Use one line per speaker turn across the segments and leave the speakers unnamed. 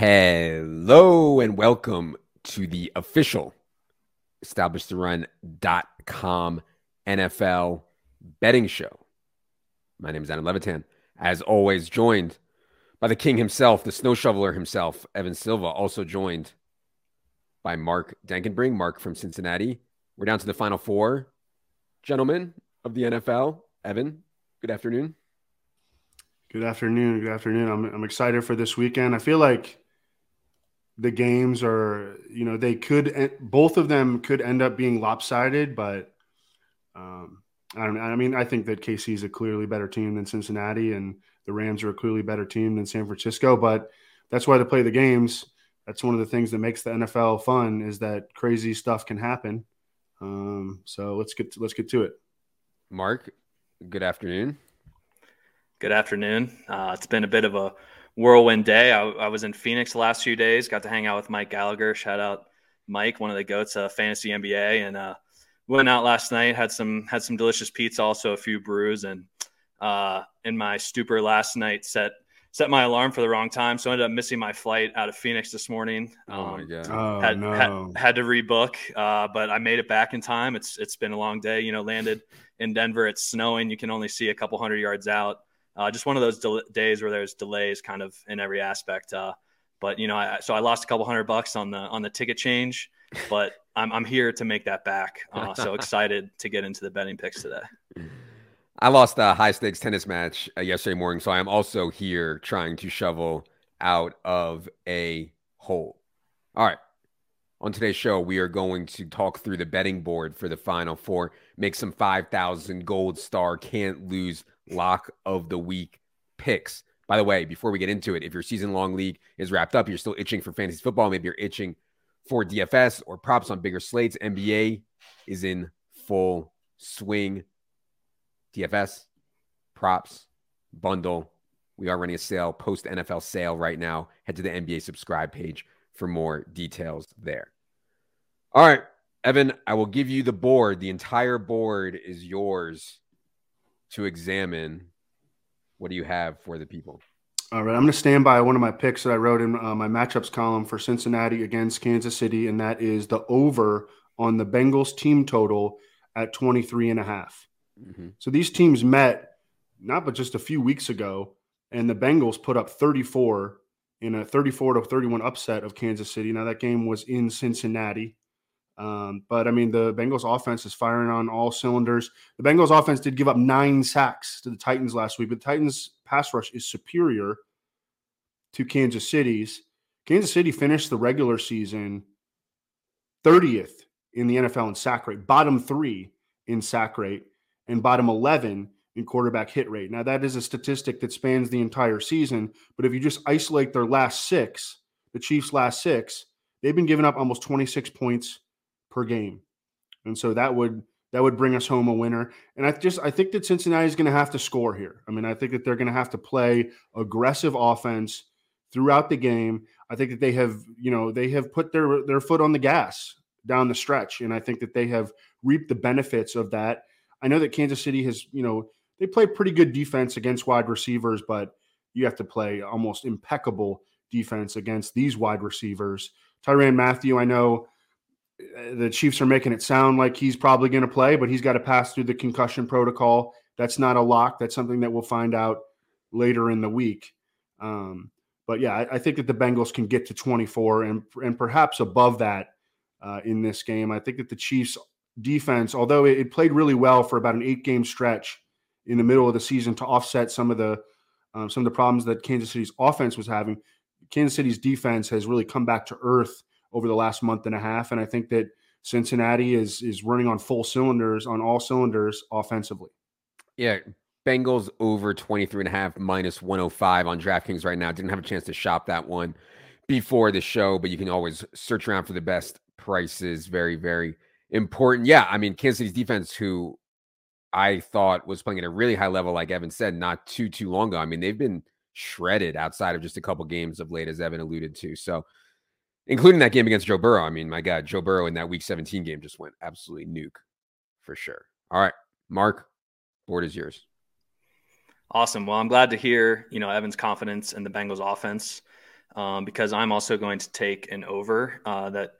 Hello and welcome to the official establishtherun.com NFL betting show. My name is Adam Levitan. As always, joined by the king himself, the snow shoveler himself, Evan Silva, also joined by Mark Dankenbring, Mark from Cincinnati. We're down to the final four, gentlemen of the NFL. Evan, good afternoon.
Good afternoon. Good afternoon. I'm, I'm excited for this weekend. I feel like the games are, you know, they could, both of them could end up being lopsided, but um, I, don't, I mean, I think that KC is a clearly better team than Cincinnati, and the Rams are a clearly better team than San Francisco. But that's why they play the games. That's one of the things that makes the NFL fun is that crazy stuff can happen. Um, so let's get to, let's get to it.
Mark, good afternoon.
Good afternoon. Uh, it's been a bit of a whirlwind day. I, I, was in Phoenix the last few days. Got to hang out with Mike Gallagher. Shout out Mike, one of the goats of fantasy NBA, and uh, went out last night. Had some had some delicious pizza, also a few brews, and uh, in my stupor last night set set my alarm for the wrong time, so I ended up missing my flight out of Phoenix this morning.
Um, oh my god!
Oh,
had,
no.
had, had to rebook, uh, but I made it back in time. It's it's been a long day. You know, landed in Denver. It's snowing. You can only see a couple hundred yards out. Uh, just one of those del- days where there's delays kind of in every aspect. Uh, but you know, I, so I lost a couple hundred bucks on the on the ticket change, but I'm I'm here to make that back. Uh, so excited to get into the betting picks today.
I lost a high stakes tennis match uh, yesterday morning, so I am also here trying to shovel out of a hole. All right. On today's show, we are going to talk through the betting board for the final four, make some 5,000 gold star can't lose lock of the week picks. By the way, before we get into it, if your season long league is wrapped up, you're still itching for fantasy football, maybe you're itching for DFS or props on bigger slates, NBA is in full swing. DFS, props, bundle. We are running a sale, post NFL sale right now. Head to the NBA subscribe page for more details there. All right, Evan, I will give you the board. The entire board is yours to examine. What do you have for the people?
All right, I'm going to stand by one of my picks that I wrote in uh, my matchups column for Cincinnati against Kansas City, and that is the over on the Bengals team total at 23 and a half. Mm-hmm. So these teams met not but just a few weeks ago, and the Bengals put up 34 in a 34 to 31 upset of Kansas City. Now that game was in Cincinnati. Um, but I mean, the Bengals offense is firing on all cylinders. The Bengals offense did give up nine sacks to the Titans last week, but the Titans pass rush is superior to Kansas City's. Kansas City finished the regular season 30th in the NFL in sack rate, bottom three in sack rate and bottom 11 in quarterback hit rate. Now, that is a statistic that spans the entire season, but if you just isolate their last six, the Chiefs' last six, they've been giving up almost 26 points per game. And so that would that would bring us home a winner. And I just I think that Cincinnati is going to have to score here. I mean, I think that they're going to have to play aggressive offense throughout the game. I think that they have, you know, they have put their their foot on the gas down the stretch, and I think that they have reaped the benefits of that. I know that Kansas City has, you know, they play pretty good defense against wide receivers, but you have to play almost impeccable defense against these wide receivers. Tyrann Mathieu, I know the Chiefs are making it sound like he's probably going to play, but he's got to pass through the concussion protocol. That's not a lock. That's something that we'll find out later in the week. Um, but yeah, I, I, think that the Bengals can get to 24 and and perhaps above that uh, in this game. I think that the Chiefs defense, although it, it, played really well for about an eight game stretch in the middle of the season to offset some of the um, some of the problems that Kansas City's offense was having, Kansas City's defense has really come back to earth over the last month and a half, and I think that Cincinnati is is running on full cylinders on all cylinders offensively.
Yeah, Bengals over 23 and a half minus 105 on DraftKings right now. Didn't have a chance to shop that one before the show, but you can always search around for the best prices. Very, very important. Yeah, I mean, Kansas City's defense, who I thought was playing at a really high level, like Evan said, not too too long ago. I mean, they've been shredded outside of just a couple games of late, as Evan alluded to. So, including that game against Joe Burrow. I mean, my God, Joe Burrow in that Week 17 game just went absolutely nuke for sure. All right, Mark, board is yours.
Awesome. Well, I'm glad to hear you know Evan's confidence in the Bengals offense. um, because I'm also going to take an over uh, that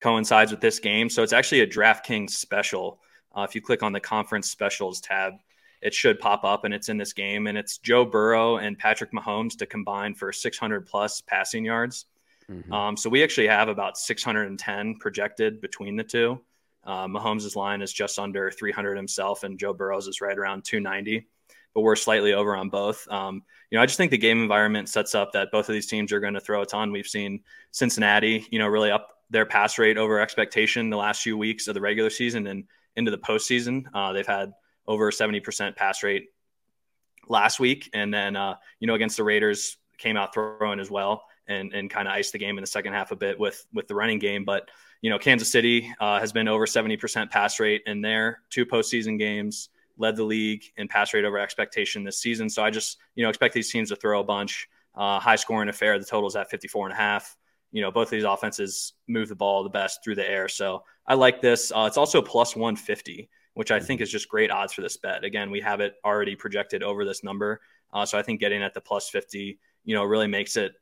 coincides with this game. So it's actually a DraftKings special. Uh, if you click on the conference specials tab, it should pop up and it's in this game. And it's Joe Burrow and Patrick Mahomes to combine for 600 plus passing yards. Mm-hmm. Um, so we actually have about 610 projected between the two. Uh, Mahomes' line is just under 300 himself, and Joe Burrow's is right around 290 but we're slightly over on both. Um, you know, I just think the game environment sets up that both of these teams are going to throw a ton. We've seen Cincinnati, you know, really up their pass rate over expectation the last few weeks of the regular season and into the postseason. Uh, they've had over 70% pass rate last week. And then, uh, you know, against the Raiders, came out throwing as well and, and kind of ice the game in the second half a bit with, with the running game. But, you know, Kansas City uh, has been over 70% pass rate in their two postseason games led the league in pass rate over expectation this season. So I just, you know, expect these teams to throw a bunch. Uh, high scoring affair. The total is at 54 and a half. You know, both of these offenses move the ball the best through the air. So I like this. Uh, it's also plus 150, which I think is just great odds for this bet. Again, we have it already projected over this number. Uh, so I think getting at the plus 50, you know, really makes it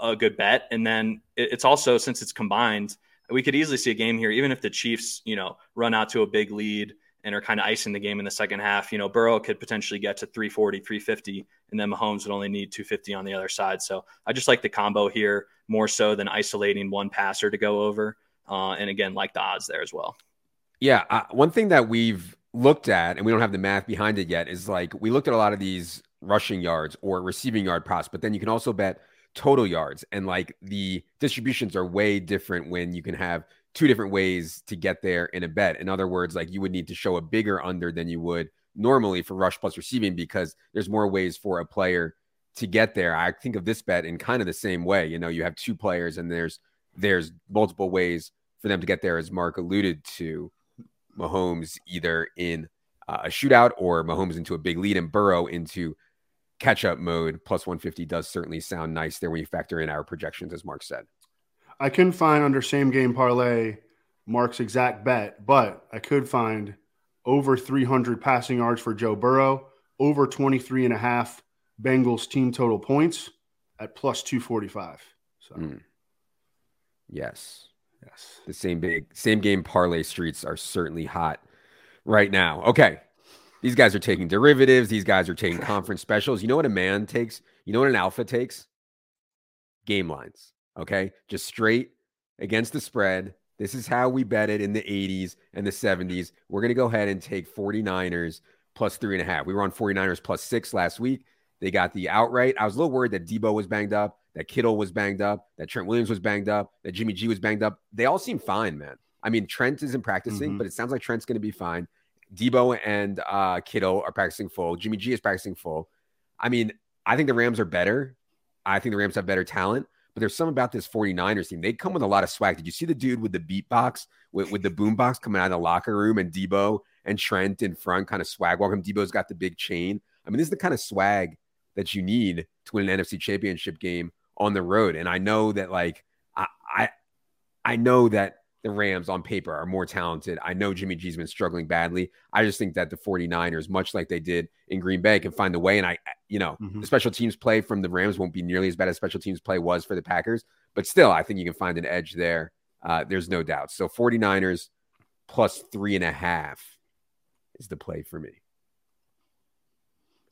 a, good bet. And then it, it's also, since it's combined, we could easily see a game here, even if the Chiefs, you know, run out to a big lead and are kind of icing the game in the second half. You know, Burrow could potentially get to 340, 350, and then Mahomes would only need 250 on the other side. So I just like the combo here more so than isolating one passer to go over. Uh, and again, like the odds there as well.
Yeah. Uh, one thing that we've looked at, and we don't have the math behind it yet, is like we looked at a lot of these rushing yards or receiving yard props, but then you can also bet total yards. And like the distributions are way different when you can have two different ways to get there in a bet. In other words, like you would need to show a bigger under than you would normally for rush plus receiving because there's more ways for a player to get there. I think of this bet in kind of the same way. You know, you have two players and there's there's multiple ways for them to get there, as Mark alluded to. Mahomes either in uh, a shootout or Mahomes into a big lead and Burrow into catch up mode. Plus 150 does certainly sound nice there when you factor in our projections, as Mark said.
I couldn't find under same game parlay Mark's exact bet, but I could find over 300 passing yards for Joe Burrow, over 23 and a half Bengals team total points at plus 245. So, mm.
yes, yes, the same big same game parlay streets are certainly hot right now. Okay, these guys are taking derivatives. These guys are taking conference specials. You know what a man takes? You know what an alpha takes? Game lines. Okay. Just straight against the spread. This is how we bet it in the 80s and the 70s. We're going to go ahead and take 49ers plus three and a half. We were on 49ers plus six last week. They got the outright. I was a little worried that Deebo was banged up, that Kittle was banged up, that Trent Williams was banged up, that Jimmy G was banged up. They all seem fine, man. I mean, Trent isn't practicing, mm-hmm. but it sounds like Trent's going to be fine. Deebo and uh, Kittle are practicing full. Jimmy G is practicing full. I mean, I think the Rams are better. I think the Rams have better talent. But there's some about this 49ers team. They come with a lot of swag. Did you see the dude with the beatbox, with, with the boombox coming out of the locker room and Deebo and Trent in front kind of swag walking? Deebo's got the big chain. I mean, this is the kind of swag that you need to win an NFC championship game on the road. And I know that like I I, I know that the Rams on paper are more talented. I know Jimmy G's been struggling badly. I just think that the 49ers, much like they did in Green Bay, can find a way. And I, you know, mm-hmm. the special teams play from the Rams won't be nearly as bad as special teams play was for the Packers. But still, I think you can find an edge there. Uh, there's no doubt. So 49ers plus three and a half is the play for me.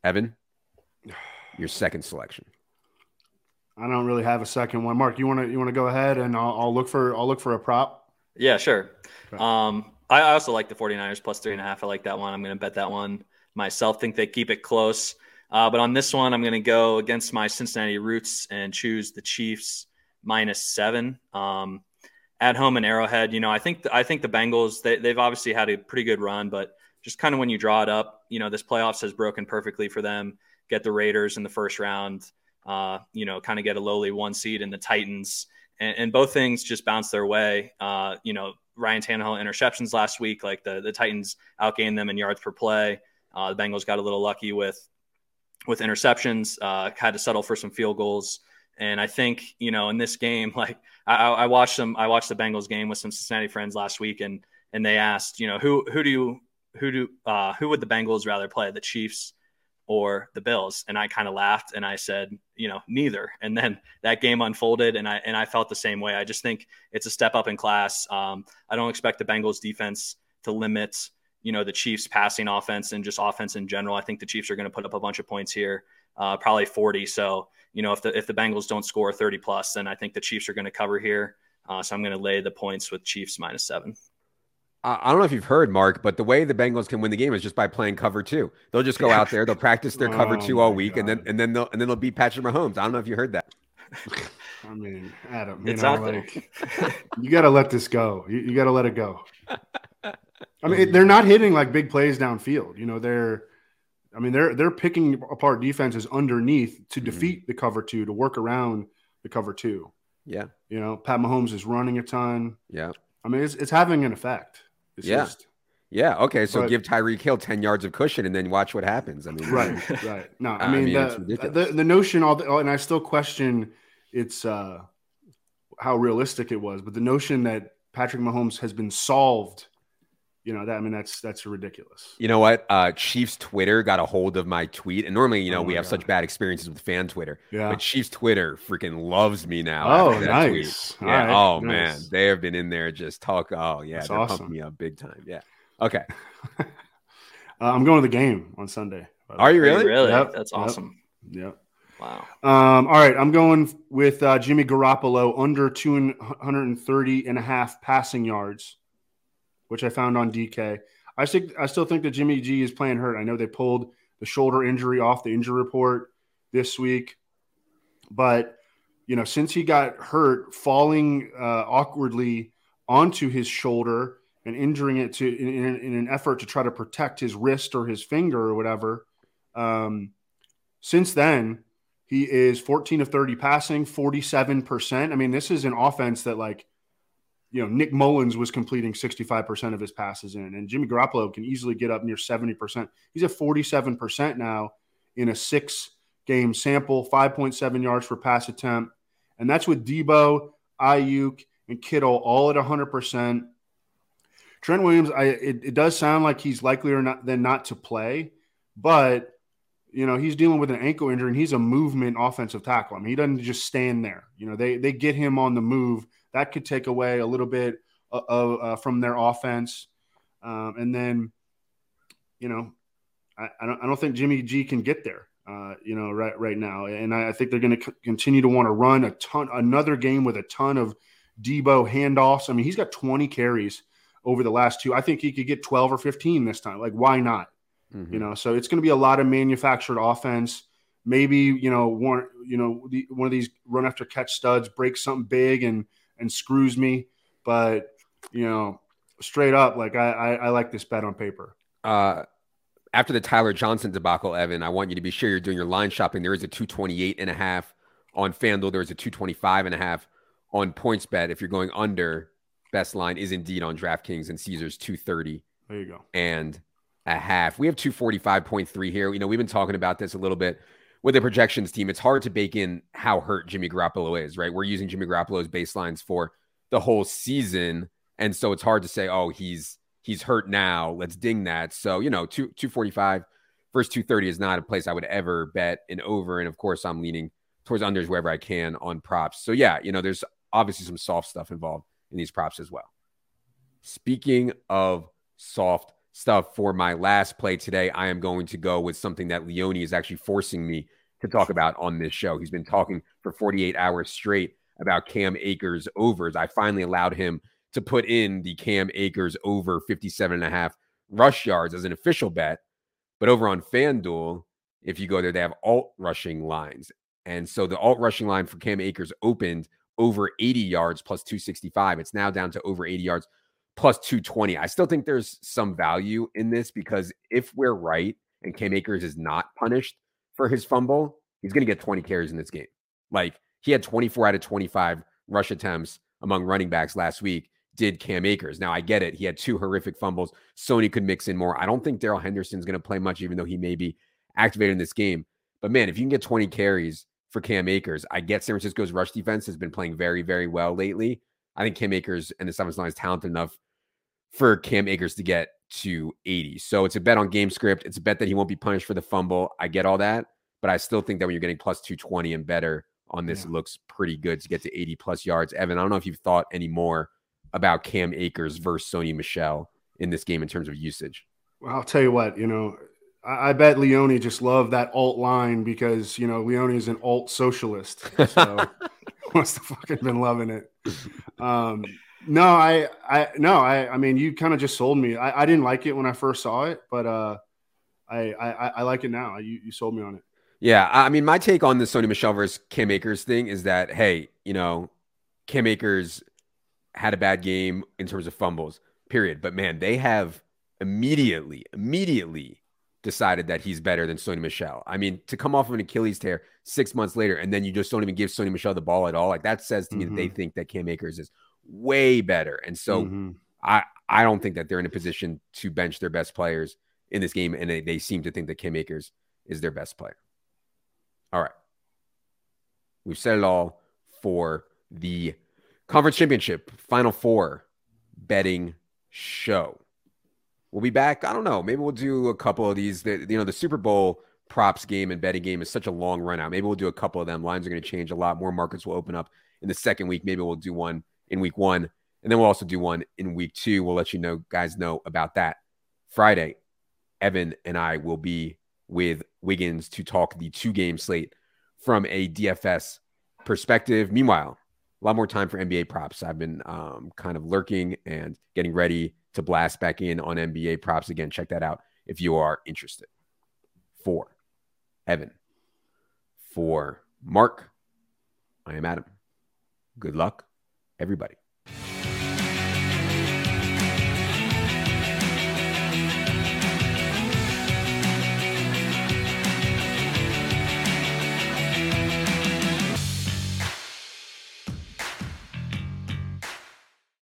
Evan, your second selection.
I don't really have a second one. Mark, you want to you want to go ahead and I'll, I'll look for I'll look for a prop.
Yeah, sure. Um, I also like the 49ers plus three and a half. I like that one. I'm going to bet that one myself. Think they keep it close. Uh, but on this one, I'm going to go against my Cincinnati roots and choose the Chiefs minus seven um, at home in Arrowhead. You know, I think I think the Bengals they, they've obviously had a pretty good run, but just kind of when you draw it up, you know, this playoffs has broken perfectly for them. Get the Raiders in the first round. Uh, you know, kind of get a lowly one seed in the Titans and, and both things just bounced their way. Uh, you know, Ryan Tannehill interceptions last week, like the the Titans outgained them in yards per play. Uh, the Bengals got a little lucky with with interceptions, uh, had to settle for some field goals. And I think you know in this game, like I, I watched them, I watched the Bengals game with some Cincinnati friends last week, and and they asked, you know, who who do you who do uh, who would the Bengals rather play, the Chiefs or the Bills? And I kind of laughed and I said, you know, neither. And then that game unfolded and I and I felt the same way. I just think it's a step up in class. Um, I don't expect the Bengals defense to limit, you know, the Chiefs passing offense and just offense in general. I think the Chiefs are going to put up a bunch of points here, uh, probably 40. So, you know, if the if the Bengals don't score 30 plus, then I think the Chiefs are going to cover here. Uh, so I'm going to lay the points with Chiefs minus seven.
I don't know if you've heard, Mark, but the way the Bengals can win the game is just by playing cover two. They'll just go out there, they'll practice their cover oh two all week, God. and then and then they'll and then they'll beat Patrick Mahomes. I don't know if you heard that.
I mean, Adam, it's know, out like, there. you got to let this go. You, you got to let it go. I mean, they're not hitting like big plays downfield. You know, they're, I mean, they're they're picking apart defenses underneath to mm-hmm. defeat the cover two, to work around the cover two.
Yeah.
You know, Pat Mahomes is running a ton.
Yeah.
I mean, it's it's having an effect.
Yeah. Yeah. Okay. So but, give Tyreek Hill 10 yards of cushion and then watch what happens. I mean,
right. Right. No, I mean, I mean the, the, the, notion, all the, and I still question it's, uh, how realistic it was, but the notion that Patrick Mahomes has been solved you know that I mean that's that's ridiculous.
You know what? Uh Chiefs Twitter got a hold of my tweet, and normally you know oh we have God. such bad experiences with fan Twitter. Yeah, but Chiefs Twitter freaking loves me now.
Oh, nice.
Yeah. Right. Oh nice. man, they have been in there just talk. Oh yeah, that's they're awesome. pumping me up big time. Yeah. Okay.
uh, I'm going to the game on Sunday.
Are you really?
Really? Yep. That's awesome.
Yep. yep.
Wow.
Um, all right. I'm going with uh, Jimmy Garoppolo under 230 and a half passing yards which I found on DK. I think I still think that Jimmy G is playing hurt. I know they pulled the shoulder injury off the injury report this week, but you know since he got hurt, falling uh, awkwardly onto his shoulder and injuring it to in, in, in, an effort to try to protect his wrist or his finger or whatever. Um, since then, he is 14 of 30 passing, 47%. I mean, this is an offense that like you know, Nick Mullens was completing 65% of his passes in, and Jimmy Garoppolo can easily get up near 70%. He's at 47% now in a six game sample, 5.7 yards per pass attempt. And that's with Deebo, Aiyuk, and Kittle all at 100%. Trent Williams, I, it, it does sound like he's likelier not, than not to play, but you know he's dealing with an ankle injury and he's a movement offensive tackle. I mean, he doesn't just stand there. You know, they they get him on the move that could take away a little bit of, uh, from their offense. Um, and then, you know, I, I, don't, I don't think Jimmy G can get there. Uh, you know, right right now, and I, I think they're going to c- continue to want to run a ton, another game with a ton of Deebo handoffs. I mean, he's got 20 carries over the last two. I think he could get 12 or 15 this time. Like, why not? Mm-hmm. You know, so it's going to be a lot of manufactured offense. Maybe you know one, you know, the, one of these run after catch studs breaks something big and and screws me. But you know, straight up, like I, I, I like this bet on paper.
Uh, after the Tyler Johnson debacle, Evan, I want you to be sure you're doing your line shopping. There is a 228 and a half on FanDuel. There is a 225 and a half on PointsBet. If you're going under, best line is indeed on DraftKings and Caesars 230.
There you go.
And a half. We have 245.3 here. You know, we've been talking about this a little bit with the projections team, it's hard to bake in how hurt Jimmy Garoppolo is, right? We're using Jimmy Garoppolo's baselines for the whole season. And so it's hard to say, oh, he's he's hurt now. Let's ding that. So, you know, two, 245 versus 230 is not a place I would ever bet an over. And of course, I'm leaning towards unders wherever I can on props. So, yeah, you know, there's obviously some soft stuff involved in these props as well. Speaking of soft stuff for my last play today. I am going to go with something that Leone is actually forcing me to talk about on this show. He's been talking for 48 hours straight about Cam Akers overs. I finally allowed him to put in the Cam Akers over 57 and a half rush yards as an official bet. But over on FanDuel, if you go there, they have alt rushing lines. And so the alt rushing line for Cam Akers opened over 80 yards plus 265. It's now down to over 80 yards plus 220. I still think there's some value in this because if we're right and Cam Akers is not punished for his fumble, he's going to get 20 carries in this game. Like he had 24 out of 25 rush attempts among running backs last week. Did Cam Akers. Now I get it. He had two horrific fumbles. Sony could mix in more. I don't think Darrell Henderson's going to play much, even though he may be activated in this game. But man, if you can get 20 carries for Cam Akers, I get San Francisco's rush defense has been playing very, very well lately. I think Cam Akers and the Summers line is talented enough for Cam Akers to get to 80. So it's a bet on game script. It's a bet that he won't be punished for the fumble. I get all that, but I still think that when you're getting plus 220 and better on this, yeah. it looks pretty good to get to 80 plus yards. Evan, I don't know if you've thought any more about Cam Akers versus Sony Michel in this game in terms of usage.
Well, I'll tell you what, you know, I, I bet Leone just loved that alt line because, you know, Leone is an alt socialist. So must have fucking been loving it. Um, no, I, I, no, I, I mean, you kind of just sold me. I, I didn't like it when I first saw it, but uh, I, I, I like it now. You, you sold me on it.
Yeah, I mean, my take on the Sony Michel versus Cam Akers thing is that hey, you know, Cam Akers had a bad game in terms of fumbles, period. But man, they have immediately, immediately decided that he's better than Sony Michel. I mean, to come off of an Achilles tear six months later and then you just don't even give Sony Michel the ball at all, like that says to me mm-hmm. that they mm-hmm. think that Cam Akers is way better. And so mm-hmm. I I don't think that they're in a position to bench their best players in this game, and they, they seem to think that Cam Akers is their best player. All right. We've said it all for the conference championship, final four betting show. We'll be back. I don't know. Maybe we'll do a couple of these. The, you know, the Super Bowl props game and betting game is such a long run out. Maybe we'll do a couple of them. Lines are going to change a lot. More markets will open up in the second week. Maybe we'll do one in week one. And then we'll also do one in week two. We'll let you know, guys, know about that. Friday, Evan and I will be with Wiggins to talk the two game slate from a DFS perspective. Meanwhile, a lot more time for NBA props. I've been um, kind of lurking and getting ready to blast back in on NBA props again. Check that out if you are interested. For Evan, for Mark, I am Adam. Good luck, everybody.